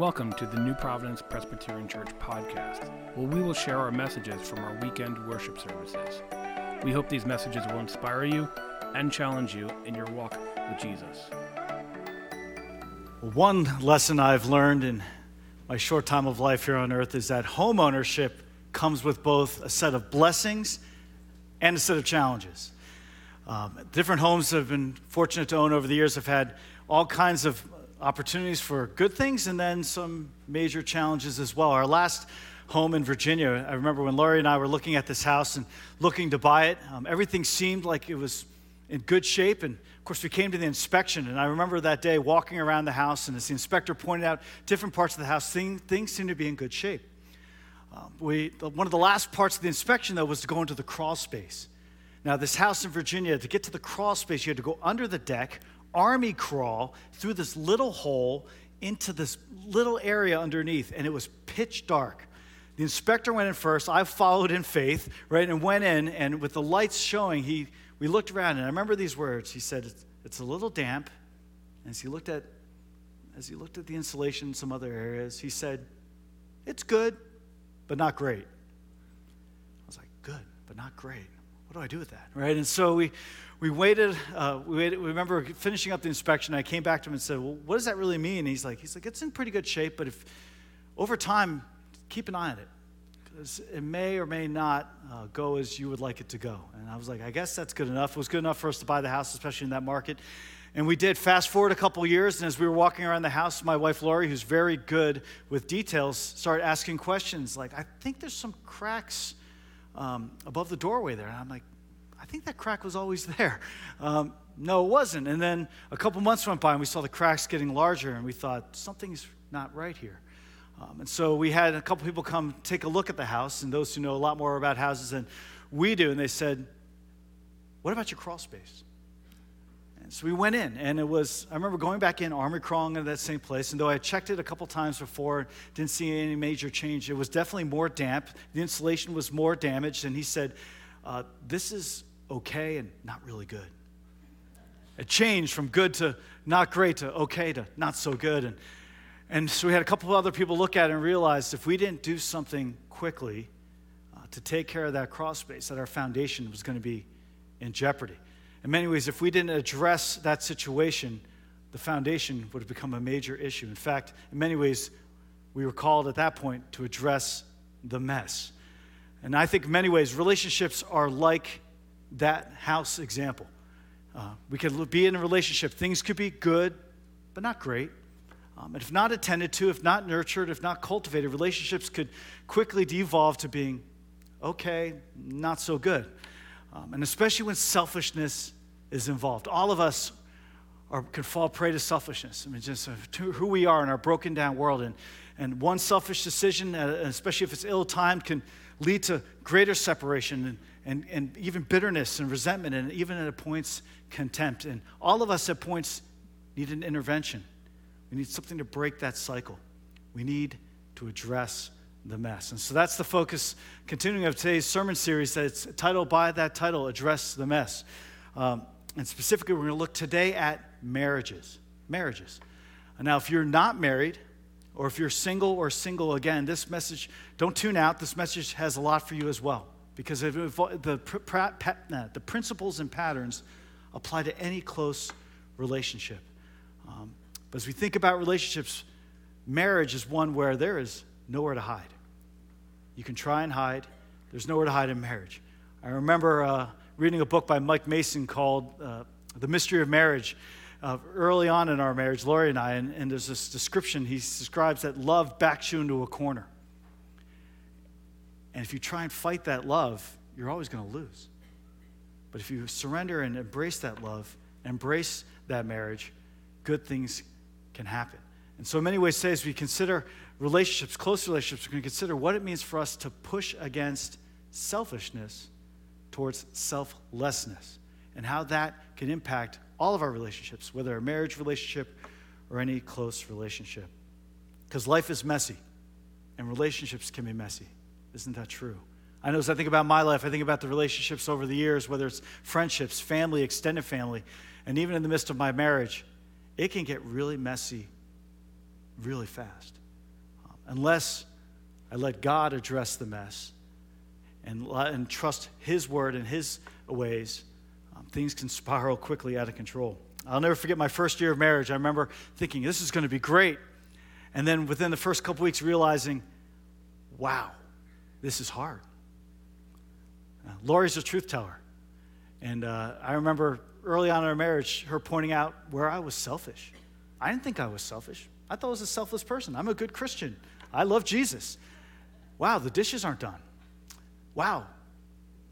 Welcome to the New Providence Presbyterian Church podcast, where we will share our messages from our weekend worship services. We hope these messages will inspire you and challenge you in your walk with Jesus. One lesson I've learned in my short time of life here on earth is that home ownership comes with both a set of blessings and a set of challenges. Um, different homes I've been fortunate to own over the years have had all kinds of opportunities for good things and then some major challenges as well. Our last home in Virginia, I remember when Laurie and I were looking at this house and looking to buy it, um, everything seemed like it was in good shape. And of course, we came to the inspection, and I remember that day walking around the house, and as the inspector pointed out different parts of the house, thing, things seemed to be in good shape. Um, we, the, one of the last parts of the inspection, though, was to go into the crawl space. Now, this house in Virginia, to get to the crawl space, you had to go under the deck, army crawl through this little hole into this little area underneath, and it was pitch dark. The inspector went in first. I followed in faith, right, and went in, and with the lights showing, he, we looked around, and I remember these words. He said, It's, it's a little damp. And as he looked at as he looked at the insulation in some other areas, he said, It's good, but not great. I was like, Good, but not great. What do I do with that? Right? And so we we waited, uh, we waited, we remember finishing up the inspection. I came back to him and said, Well, what does that really mean? And he's like, he's like, it's in pretty good shape, but if over time, keep an eye on it. Because it may or may not uh, go as you would like it to go. And I was like, I guess that's good enough. It was good enough for us to buy the house, especially in that market. And we did fast forward a couple years, and as we were walking around the house, my wife Laurie, who's very good with details, started asking questions like, I think there's some cracks um, above the doorway there. And I'm like, I think that crack was always there. Um, no, it wasn't. And then a couple months went by and we saw the cracks getting larger and we thought, something's not right here. Um, and so we had a couple people come take a look at the house, and those who know a lot more about houses than we do, and they said, What about your crawl space? So we went in, and it was, I remember going back in, army crawling into that same place, and though I checked it a couple times before, didn't see any major change, it was definitely more damp. The insulation was more damaged, and he said, uh, This is okay and not really good. It changed from good to not great to okay to not so good. And, and so we had a couple of other people look at it and realized if we didn't do something quickly uh, to take care of that crawl space, that our foundation was going to be in jeopardy. In many ways, if we didn't address that situation, the foundation would have become a major issue. In fact, in many ways, we were called at that point to address the mess. And I think in many ways, relationships are like that house example. Uh, we could be in a relationship. Things could be good, but not great. Um, and if not attended to, if not nurtured, if not cultivated, relationships could quickly devolve to being okay, not so good. Um, and especially when selfishness is involved. All of us are, can fall prey to selfishness. I mean, just who we are in our broken down world. And, and one selfish decision, uh, especially if it's ill timed, can lead to greater separation and, and, and even bitterness and resentment and even at points contempt. And all of us at points need an intervention. We need something to break that cycle. We need to address the mess. And so that's the focus, continuing of today's sermon series that's titled by that title, Address the Mess. Um, and specifically, we're going to look today at marriages. Marriages. Now, if you're not married, or if you're single or single again, this message, don't tune out. This message has a lot for you as well because the, the principles and patterns apply to any close relationship. Um, but as we think about relationships, marriage is one where there is nowhere to hide. You can try and hide, there's nowhere to hide in marriage. I remember uh, reading a book by Mike Mason called uh, The Mystery of Marriage. Uh, early on in our marriage, Laurie and I, and, and there's this description. He describes that love backs you into a corner. And if you try and fight that love, you're always going to lose. But if you surrender and embrace that love, embrace that marriage, good things can happen. And so, in many ways, today, as we consider relationships, close relationships, we're going to consider what it means for us to push against selfishness towards selflessness and how that can impact all of our relationships, whether a marriage relationship or any close relationship. Because life is messy, and relationships can be messy. Isn't that true? I know as I think about my life, I think about the relationships over the years, whether it's friendships, family, extended family, and even in the midst of my marriage, it can get really messy really fast. Unless I let God address the mess and, and trust His word and His ways, um, things can spiral quickly out of control. I'll never forget my first year of marriage. I remember thinking, this is going to be great. And then within the first couple weeks, realizing, wow, this is hard. Uh, Laurie's a truth teller. And uh, I remember early on in our marriage, her pointing out where I was selfish. I didn't think I was selfish. I thought I was a selfless person. I'm a good Christian. I love Jesus. Wow, the dishes aren't done. Wow,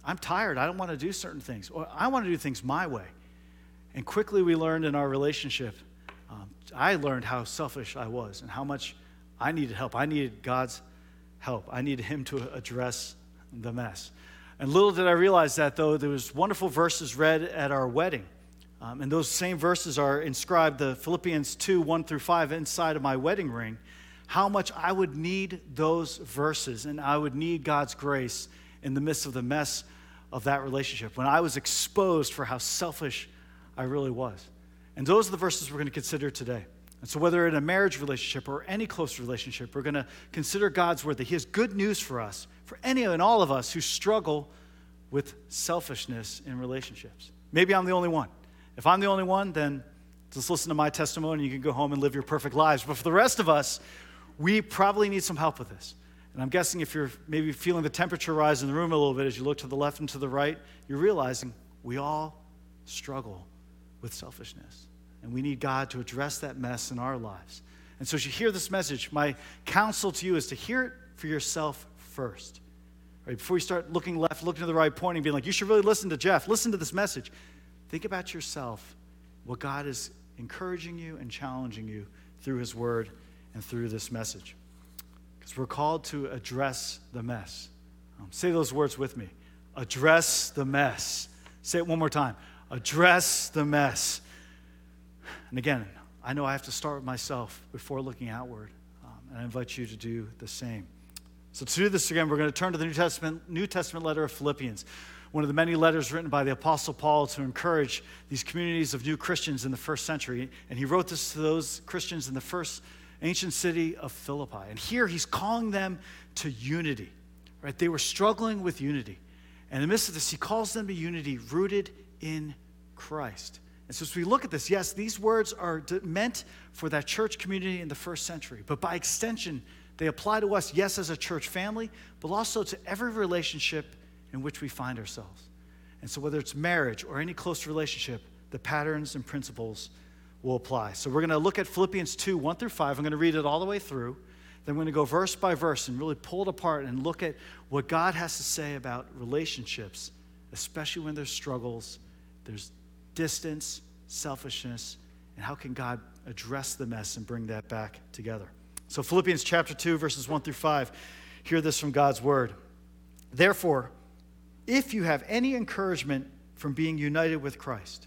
I'm tired. I don't want to do certain things. Or I want to do things my way. And quickly we learned in our relationship, um, I learned how selfish I was and how much I needed help. I needed God's help. I needed Him to address the mess. And little did I realize that, though, there was wonderful verses read at our wedding. Um, and those same verses are inscribed, the Philippians 2 1 through 5, inside of my wedding ring. How much I would need those verses and I would need God's grace in the midst of the mess of that relationship when I was exposed for how selfish I really was. And those are the verses we're going to consider today. And so, whether in a marriage relationship or any close relationship, we're going to consider God's word that He has good news for us, for any and all of us who struggle with selfishness in relationships. Maybe I'm the only one. If I'm the only one, then just listen to my testimony. And you can go home and live your perfect lives. But for the rest of us, we probably need some help with this. And I'm guessing if you're maybe feeling the temperature rise in the room a little bit as you look to the left and to the right, you're realizing we all struggle with selfishness. And we need God to address that mess in our lives. And so, as you hear this message, my counsel to you is to hear it for yourself first. Right? Before you start looking left, looking to the right, pointing, being like, you should really listen to Jeff, listen to this message. Think about yourself, what God is encouraging you and challenging you through His Word and through this message. Because we're called to address the mess. Um, say those words with me address the mess. Say it one more time address the mess. And again, I know I have to start with myself before looking outward, um, and I invite you to do the same. So to do this again, we're going to turn to the New Testament, New Testament letter of Philippians, one of the many letters written by the Apostle Paul to encourage these communities of new Christians in the first century. And he wrote this to those Christians in the first ancient city of Philippi. And here he's calling them to unity. Right? They were struggling with unity. And in the midst of this, he calls them to unity rooted in Christ. And so, as we look at this, yes, these words are meant for that church community in the first century, but by extension, they apply to us, yes, as a church family, but also to every relationship in which we find ourselves. And so, whether it's marriage or any close relationship, the patterns and principles will apply. So, we're going to look at Philippians 2 1 through 5. I'm going to read it all the way through. Then, we're going to go verse by verse and really pull it apart and look at what God has to say about relationships, especially when there's struggles there's distance, selfishness, and how can God address the mess and bring that back together? So, Philippians chapter 2, verses 1 through 5, hear this from God's word. Therefore, if you have any encouragement from being united with Christ,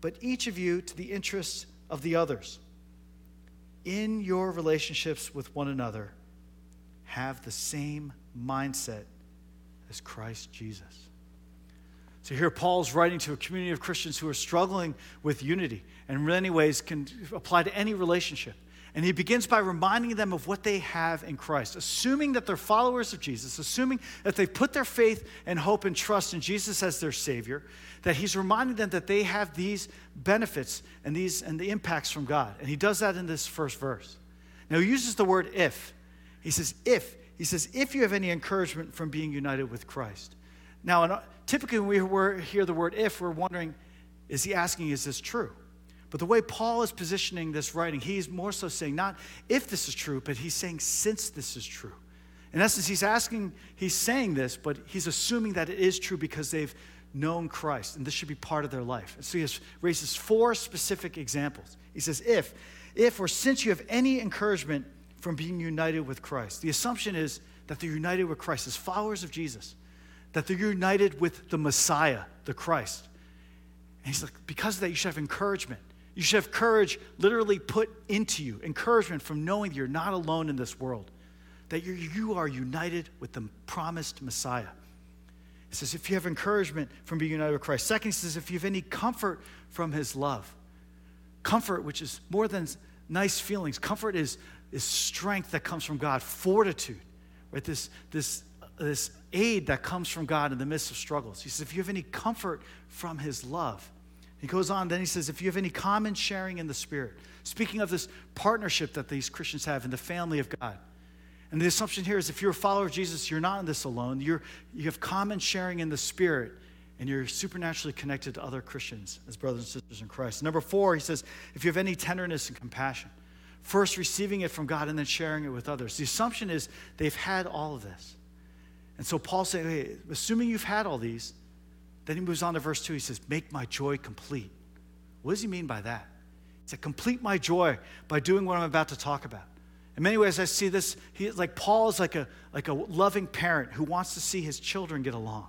but each of you to the interests of the others. In your relationships with one another, have the same mindset as Christ Jesus. So here Paul's writing to a community of Christians who are struggling with unity and in many ways can apply to any relationship. And he begins by reminding them of what they have in Christ, assuming that they're followers of Jesus, assuming that they've put their faith and hope and trust in Jesus as their Savior, that he's reminding them that they have these benefits and these and the impacts from God. And he does that in this first verse. Now he uses the word if. He says, if. He says, if you have any encouragement from being united with Christ. Now, typically when we hear the word if, we're wondering, is he asking, is this true? But the way Paul is positioning this writing, he's more so saying not if this is true, but he's saying since this is true. In essence, he's asking, he's saying this, but he's assuming that it is true because they've known Christ, and this should be part of their life. And so he raises four specific examples. He says, if, if or since you have any encouragement from being united with Christ. The assumption is that they're united with Christ as followers of Jesus, that they're united with the Messiah, the Christ. And he's like, because of that, you should have encouragement. You should have courage literally put into you, encouragement from knowing that you're not alone in this world, that you're, you are united with the promised Messiah. He says, if you have encouragement from being united with Christ. Second, he says, if you have any comfort from his love. Comfort, which is more than nice feelings, comfort is, is strength that comes from God, fortitude, right? This, this, uh, this aid that comes from God in the midst of struggles. He says, if you have any comfort from his love. He goes on, then he says, if you have any common sharing in the Spirit. Speaking of this partnership that these Christians have in the family of God. And the assumption here is if you're a follower of Jesus, you're not in this alone. You're, you have common sharing in the Spirit, and you're supernaturally connected to other Christians as brothers and sisters in Christ. Number four, he says, if you have any tenderness and compassion, first receiving it from God and then sharing it with others. The assumption is they've had all of this. And so Paul's saying, hey, assuming you've had all these, then he moves on to verse two. He says, make my joy complete. What does he mean by that? He said, complete my joy by doing what I'm about to talk about. In many ways, I see this, he, like Paul is like a, like a loving parent who wants to see his children get along.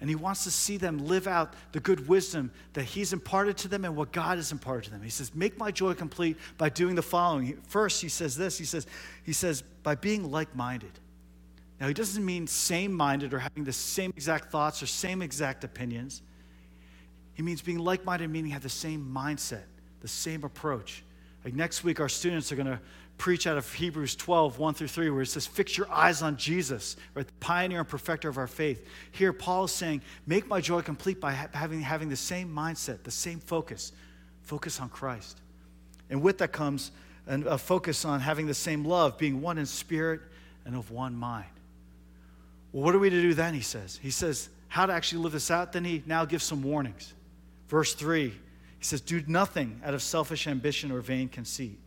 And he wants to see them live out the good wisdom that he's imparted to them and what God has imparted to them. He says, Make my joy complete by doing the following. First, he says this he says, he says by being like minded. Now, he doesn't mean same minded or having the same exact thoughts or same exact opinions. He means being like minded, meaning have the same mindset, the same approach. Like next week, our students are going to preach out of Hebrews 12, 1 through 3, where it says, Fix your eyes on Jesus, right? The pioneer and perfecter of our faith. Here, Paul is saying, Make my joy complete by having, having the same mindset, the same focus. Focus on Christ. And with that comes a focus on having the same love, being one in spirit and of one mind. Well, what are we to do then? He says. He says, How to actually live this out? Then he now gives some warnings. Verse 3, he says, Do nothing out of selfish ambition or vain conceit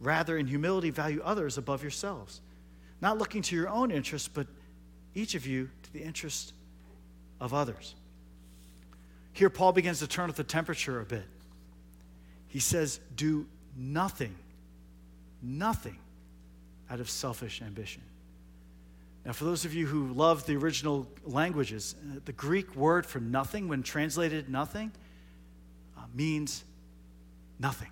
Rather, in humility, value others above yourselves, not looking to your own interests, but each of you to the interest of others. Here, Paul begins to turn up the temperature a bit. He says, Do nothing, nothing out of selfish ambition. Now, for those of you who love the original languages, uh, the Greek word for nothing, when translated nothing, uh, means nothing.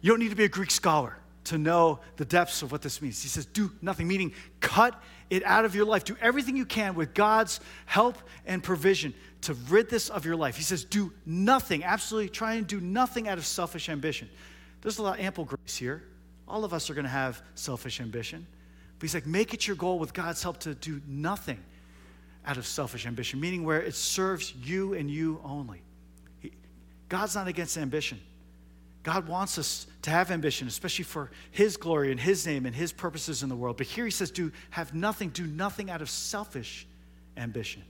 You don't need to be a Greek scholar to know the depths of what this means. He says, do nothing, meaning cut it out of your life. Do everything you can with God's help and provision to rid this of your life. He says, do nothing, absolutely try and do nothing out of selfish ambition. There's a lot of ample grace here. All of us are going to have selfish ambition. But he's like, make it your goal with God's help to do nothing out of selfish ambition, meaning where it serves you and you only. He, God's not against ambition. God wants us to have ambition, especially for His glory and His name and His purposes in the world. But here He says, do have nothing, do nothing out of selfish ambition.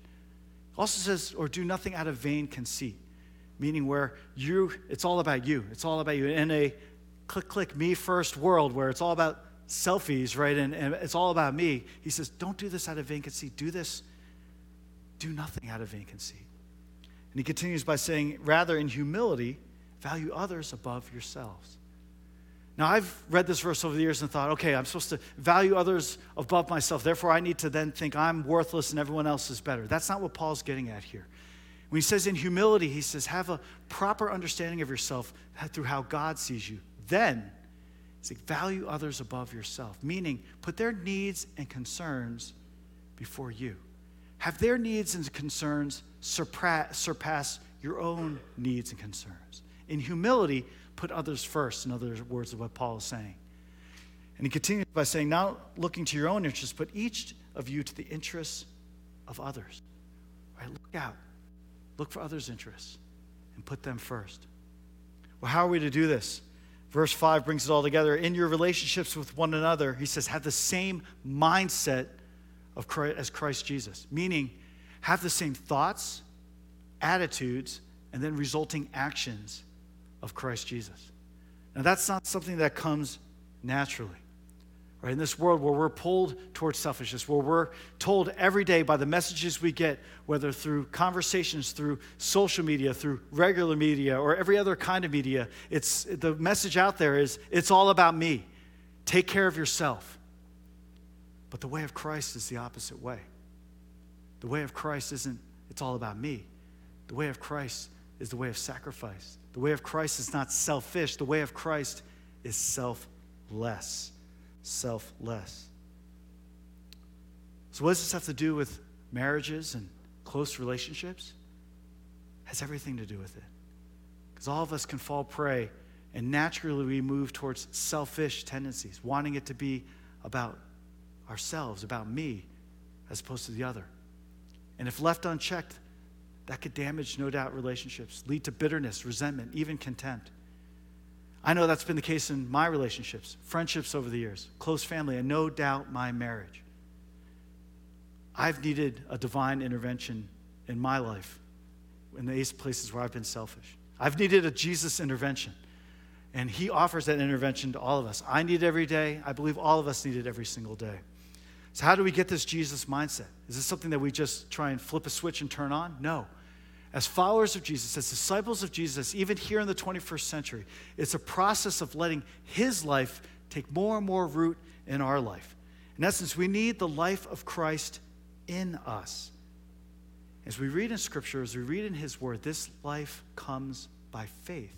Also says, or do nothing out of vain conceit, meaning where you, it's all about you. It's all about you. In a click, click, me first world where it's all about selfies, right? And, and it's all about me. He says, don't do this out of conceit. Do this, do nothing out of conceit. And he continues by saying, rather in humility, Value others above yourselves. Now, I've read this verse over the years and thought, okay, I'm supposed to value others above myself. Therefore, I need to then think I'm worthless and everyone else is better. That's not what Paul's getting at here. When he says in humility, he says, have a proper understanding of yourself through how God sees you. Then, like, value others above yourself, meaning put their needs and concerns before you. Have their needs and concerns surpass, surpass your own needs and concerns in humility, put others first, in other words of what Paul is saying. And he continues by saying, not looking to your own interests, but each of you to the interests of others. Right? Look out. Look for others' interests and put them first. Well, how are we to do this? Verse 5 brings it all together. In your relationships with one another, he says, have the same mindset of Christ, as Christ Jesus, meaning have the same thoughts, attitudes, and then resulting actions of Christ Jesus. Now, that's not something that comes naturally. Right? In this world where we're pulled towards selfishness, where we're told every day by the messages we get, whether through conversations, through social media, through regular media, or every other kind of media, it's the message out there is it's all about me. Take care of yourself. But the way of Christ is the opposite way. The way of Christ isn't, it's all about me. The way of Christ is the way of sacrifice. The way of Christ is not selfish. The way of Christ is selfless. Selfless. So, what does this have to do with marriages and close relationships? It has everything to do with it. Because all of us can fall prey, and naturally we move towards selfish tendencies, wanting it to be about ourselves, about me, as opposed to the other. And if left unchecked, that could damage, no doubt, relationships, lead to bitterness, resentment, even contempt. I know that's been the case in my relationships, friendships over the years, close family, and no doubt my marriage. I've needed a divine intervention in my life in the places where I've been selfish. I've needed a Jesus intervention, and He offers that intervention to all of us. I need it every day. I believe all of us need it every single day. So, how do we get this Jesus mindset? Is this something that we just try and flip a switch and turn on? No. As followers of Jesus, as disciples of Jesus, even here in the 21st century, it's a process of letting His life take more and more root in our life. In essence, we need the life of Christ in us. As we read in Scripture, as we read in His Word, this life comes by faith,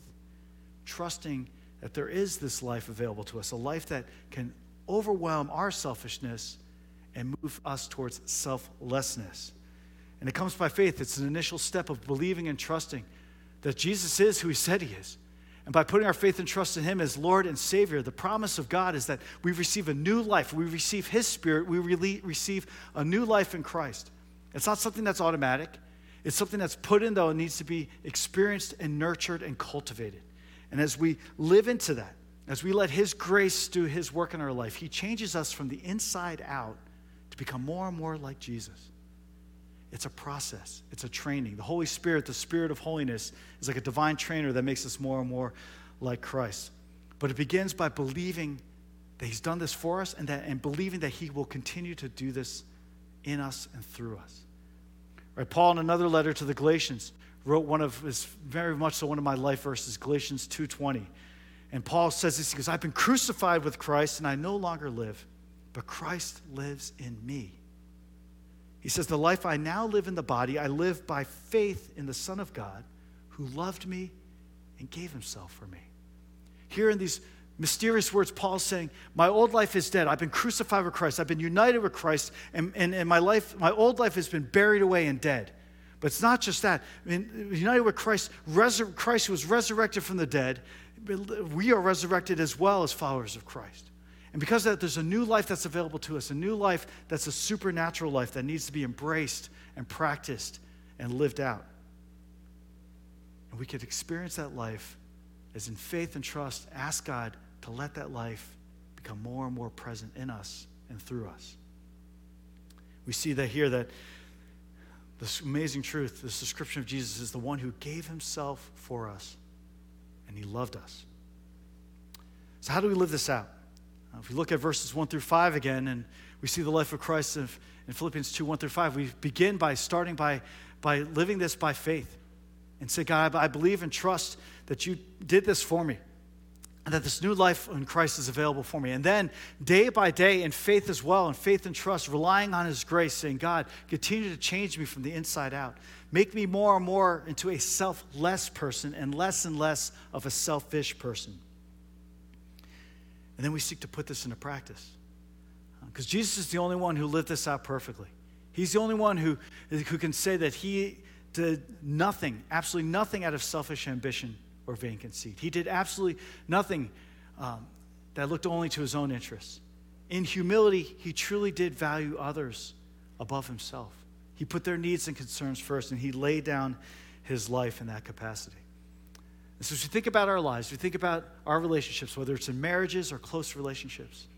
trusting that there is this life available to us, a life that can overwhelm our selfishness and move us towards selflessness. And it comes by faith. It's an initial step of believing and trusting that Jesus is who he said he is. And by putting our faith and trust in him as Lord and Savior, the promise of God is that we receive a new life. We receive his spirit. We really receive a new life in Christ. It's not something that's automatic. It's something that's put in, though, and needs to be experienced and nurtured and cultivated. And as we live into that, as we let His grace do His work in our life, He changes us from the inside out to become more and more like Jesus. It's a process, it's a training. The Holy Spirit, the Spirit of holiness, is like a divine trainer that makes us more and more like Christ. But it begins by believing that He's done this for us and, that, and believing that He will continue to do this in us and through us. Right, Paul, in another letter to the Galatians, wrote one of his very much so one of my life verses, Galatians 2:20. And Paul says this, he goes, I've been crucified with Christ, and I no longer live but Christ lives in me. He says, The life I now live in the body, I live by faith in the Son of God who loved me and gave himself for me. Here in these mysterious words, Paul's saying, My old life is dead. I've been crucified with Christ. I've been united with Christ, and, and, and my life, my old life has been buried away and dead. But it's not just that. I mean, united with Christ, Christ was resurrected from the dead. We are resurrected as well as followers of Christ. And because that, there's a new life that's available to us, a new life that's a supernatural life that needs to be embraced and practiced and lived out. And we could experience that life as in faith and trust, ask God to let that life become more and more present in us and through us. We see that here that this amazing truth, this description of Jesus is the one who gave himself for us and he loved us. So, how do we live this out? Uh, if we look at verses 1 through 5 again, and we see the life of Christ in, Philippians 2 1 through 5, we begin by starting by, by living this by faith and say, God, I believe and trust that you did this for me and that this new life in Christ is available for me. And then, day by day, in faith as well, in faith and trust, relying on His grace, saying, God, continue to change me from the inside out. Make me more and more into a selfless person and less and less of a selfish person. And then we seek to put this into practice. Because Jesus is the only one who lived this out perfectly. He's the only one who, who can say that he did nothing, absolutely nothing out of selfish ambition or vain conceit. He did absolutely nothing um, that looked only to his own interests. In humility, he truly did value others above himself. He put their needs and concerns first, and he laid down his life in that capacity. And so, as we think about our lives, we think about our relationships, whether it's in marriages or close relationships,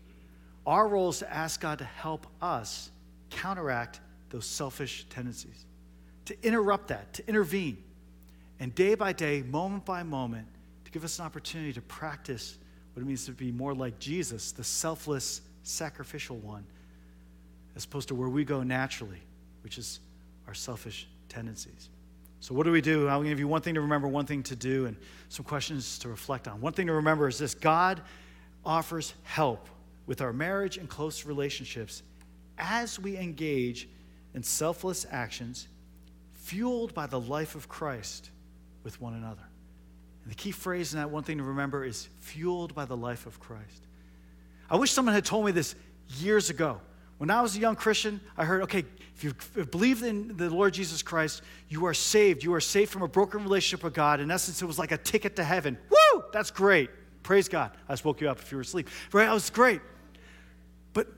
our role is to ask God to help us counteract those selfish tendencies, to interrupt that, to intervene, and day by day, moment by moment, to give us an opportunity to practice what it means to be more like Jesus, the selfless, sacrificial one, as opposed to where we go naturally, which is our selfish tendencies. So, what do we do? I'm going to give you one thing to remember, one thing to do, and some questions to reflect on. One thing to remember is this God offers help with our marriage and close relationships as we engage in selfless actions fueled by the life of Christ with one another. And the key phrase in that one thing to remember is fueled by the life of Christ. I wish someone had told me this years ago. When I was a young Christian, I heard, okay, if you believe in the Lord Jesus Christ, you are saved. You are saved from a broken relationship with God. In essence, it was like a ticket to heaven. Woo! That's great. Praise God. I just woke you up if you were asleep. Right? That was great. But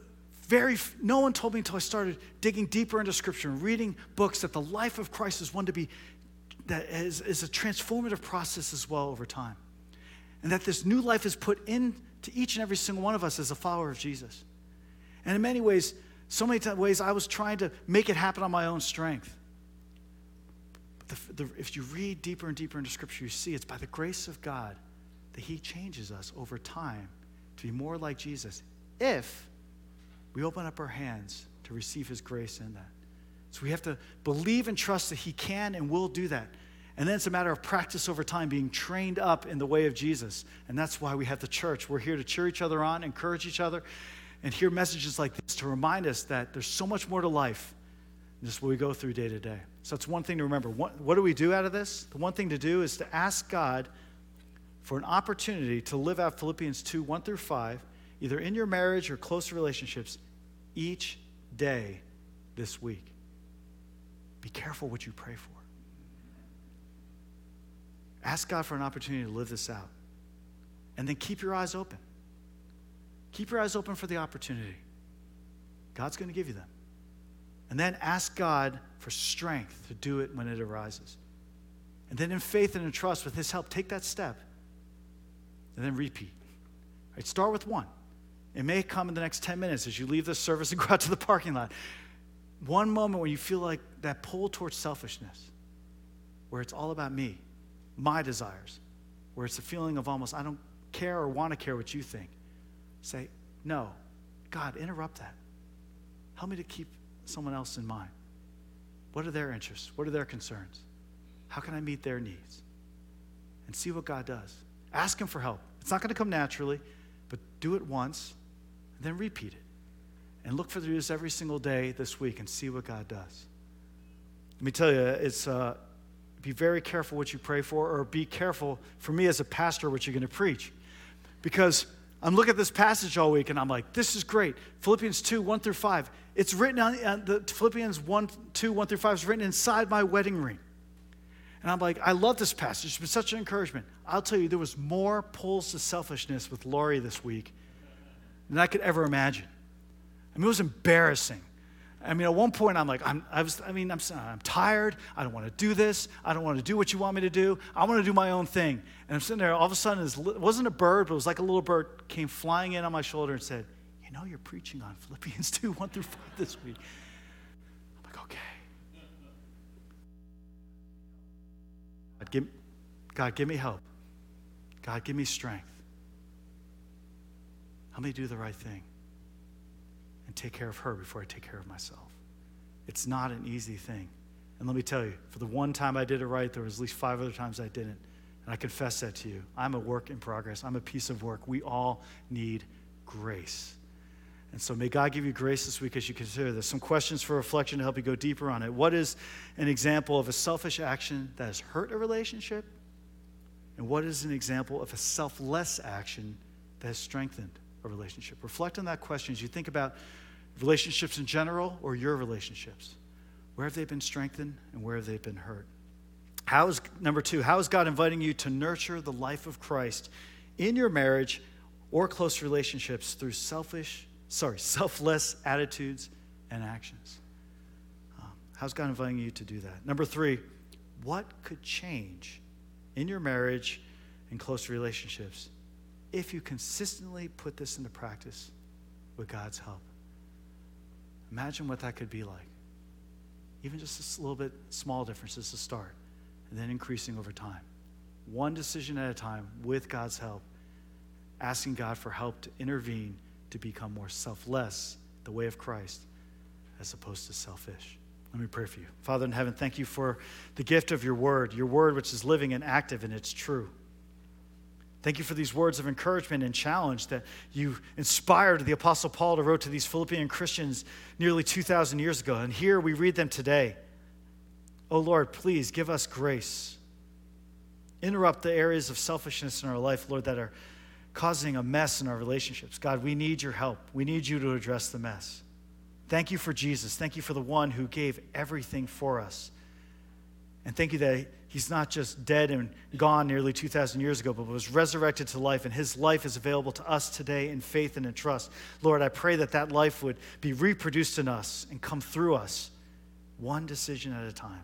very, no one told me until I started digging deeper into Scripture and reading books that the life of Christ is one to be, that is, is a transformative process as well over time. And that this new life is put into each and every single one of us as a follower of Jesus. And in many ways, so many ways, I was trying to make it happen on my own strength. But the, the, if you read deeper and deeper into Scripture, you see it's by the grace of God that He changes us over time to be more like Jesus if we open up our hands to receive His grace in that. So we have to believe and trust that He can and will do that. And then it's a matter of practice over time, being trained up in the way of Jesus. And that's why we have the church. We're here to cheer each other on, encourage each other, and hear messages like this to remind us that there's so much more to life than just what we go through day to day. So that's one thing to remember. What, what do we do out of this? The one thing to do is to ask God for an opportunity to live out Philippians 2 1 through 5, either in your marriage or close relationships, each day this week. Be careful what you pray for. Ask God for an opportunity to live this out. And then keep your eyes open. Keep your eyes open for the opportunity. God's going to give you them. And then ask God for strength to do it when it arises. And then in faith and in trust, with His help, take that step. And then repeat. Right, start with one. It may come in the next 10 minutes as you leave the service and go out to the parking lot. One moment when you feel like that pull towards selfishness, where it's all about me, my desires, where it's a feeling of almost, I don't care or want to care what you think. Say, no, God, interrupt that. Help me to keep someone else in mind. What are their interests? What are their concerns? How can I meet their needs? And see what God does. Ask Him for help. It's not going to come naturally, but do it once, and then repeat it. And look for the this every single day this week and see what God does. Let me tell you, it's uh, be very careful what you pray for, or be careful for me as a pastor what you're going to preach. Because I'm looking at this passage all week and I'm like, this is great. Philippians 2, 1 through 5. It's written on uh, the Philippians 1, 2, 1 through 5 is written inside my wedding ring. And I'm like, I love this passage. It's been such an encouragement. I'll tell you, there was more pulls to selfishness with Laurie this week than I could ever imagine. I mean, it was embarrassing. I mean, at one point, I'm like, I'm, I, was, I mean, I'm, I'm tired. I don't want to do this. I don't want to do what you want me to do. I want to do my own thing. And I'm sitting there, all of a sudden, it wasn't a bird, but it was like a little bird came flying in on my shoulder and said, You know, you're preaching on Philippians 2 1 through 5 this week. I'm like, Okay. God, give, God, give me help. God, give me strength. Help me do the right thing and take care of her before I take care of myself. It's not an easy thing. And let me tell you, for the one time I did it right, there was at least five other times I didn't. And I confess that to you. I'm a work in progress. I'm a piece of work. We all need grace. And so may God give you grace this week as you consider this. Some questions for reflection to help you go deeper on it. What is an example of a selfish action that has hurt a relationship? And what is an example of a selfless action that has strengthened a relationship? Reflect on that question as you think about relationships in general or your relationships. Where have they been strengthened and where have they been hurt? How is, number two, how is God inviting you to nurture the life of Christ in your marriage or close relationships through selfish, sorry, selfless attitudes and actions? Um, how's God inviting you to do that? Number three, what could change in your marriage and close relationships if you consistently put this into practice with God's help? Imagine what that could be like. Even just a little bit small differences to start, and then increasing over time. One decision at a time with God's help, asking God for help to intervene to become more selfless, the way of Christ, as opposed to selfish. Let me pray for you. Father in heaven, thank you for the gift of your word, your word which is living and active and it's true. Thank you for these words of encouragement and challenge that you inspired the Apostle Paul to wrote to these Philippian Christians nearly 2,000 years ago. And here we read them today. Oh Lord, please give us grace. Interrupt the areas of selfishness in our life, Lord, that are causing a mess in our relationships. God, we need your help. We need you to address the mess. Thank you for Jesus. Thank you for the one who gave everything for us. And thank you that he's not just dead and gone nearly 2,000 years ago, but was resurrected to life, and his life is available to us today in faith and in trust. Lord, I pray that that life would be reproduced in us and come through us one decision at a time.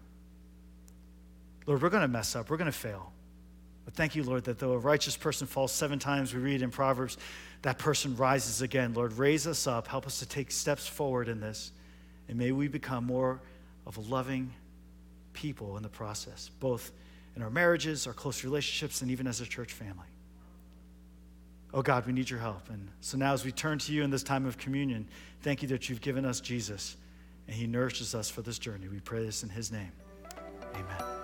Lord, we're going to mess up, we're going to fail. But thank you, Lord, that though a righteous person falls seven times, we read in Proverbs, that person rises again. Lord, raise us up, help us to take steps forward in this, and may we become more of a loving, people in the process, both in our marriages, our close relationships, and even as a church family. Oh God, we need your help. And so now, as we turn to you in this time of communion, thank you that you've given us Jesus and he nourishes us for this journey. We pray this in his name. Amen.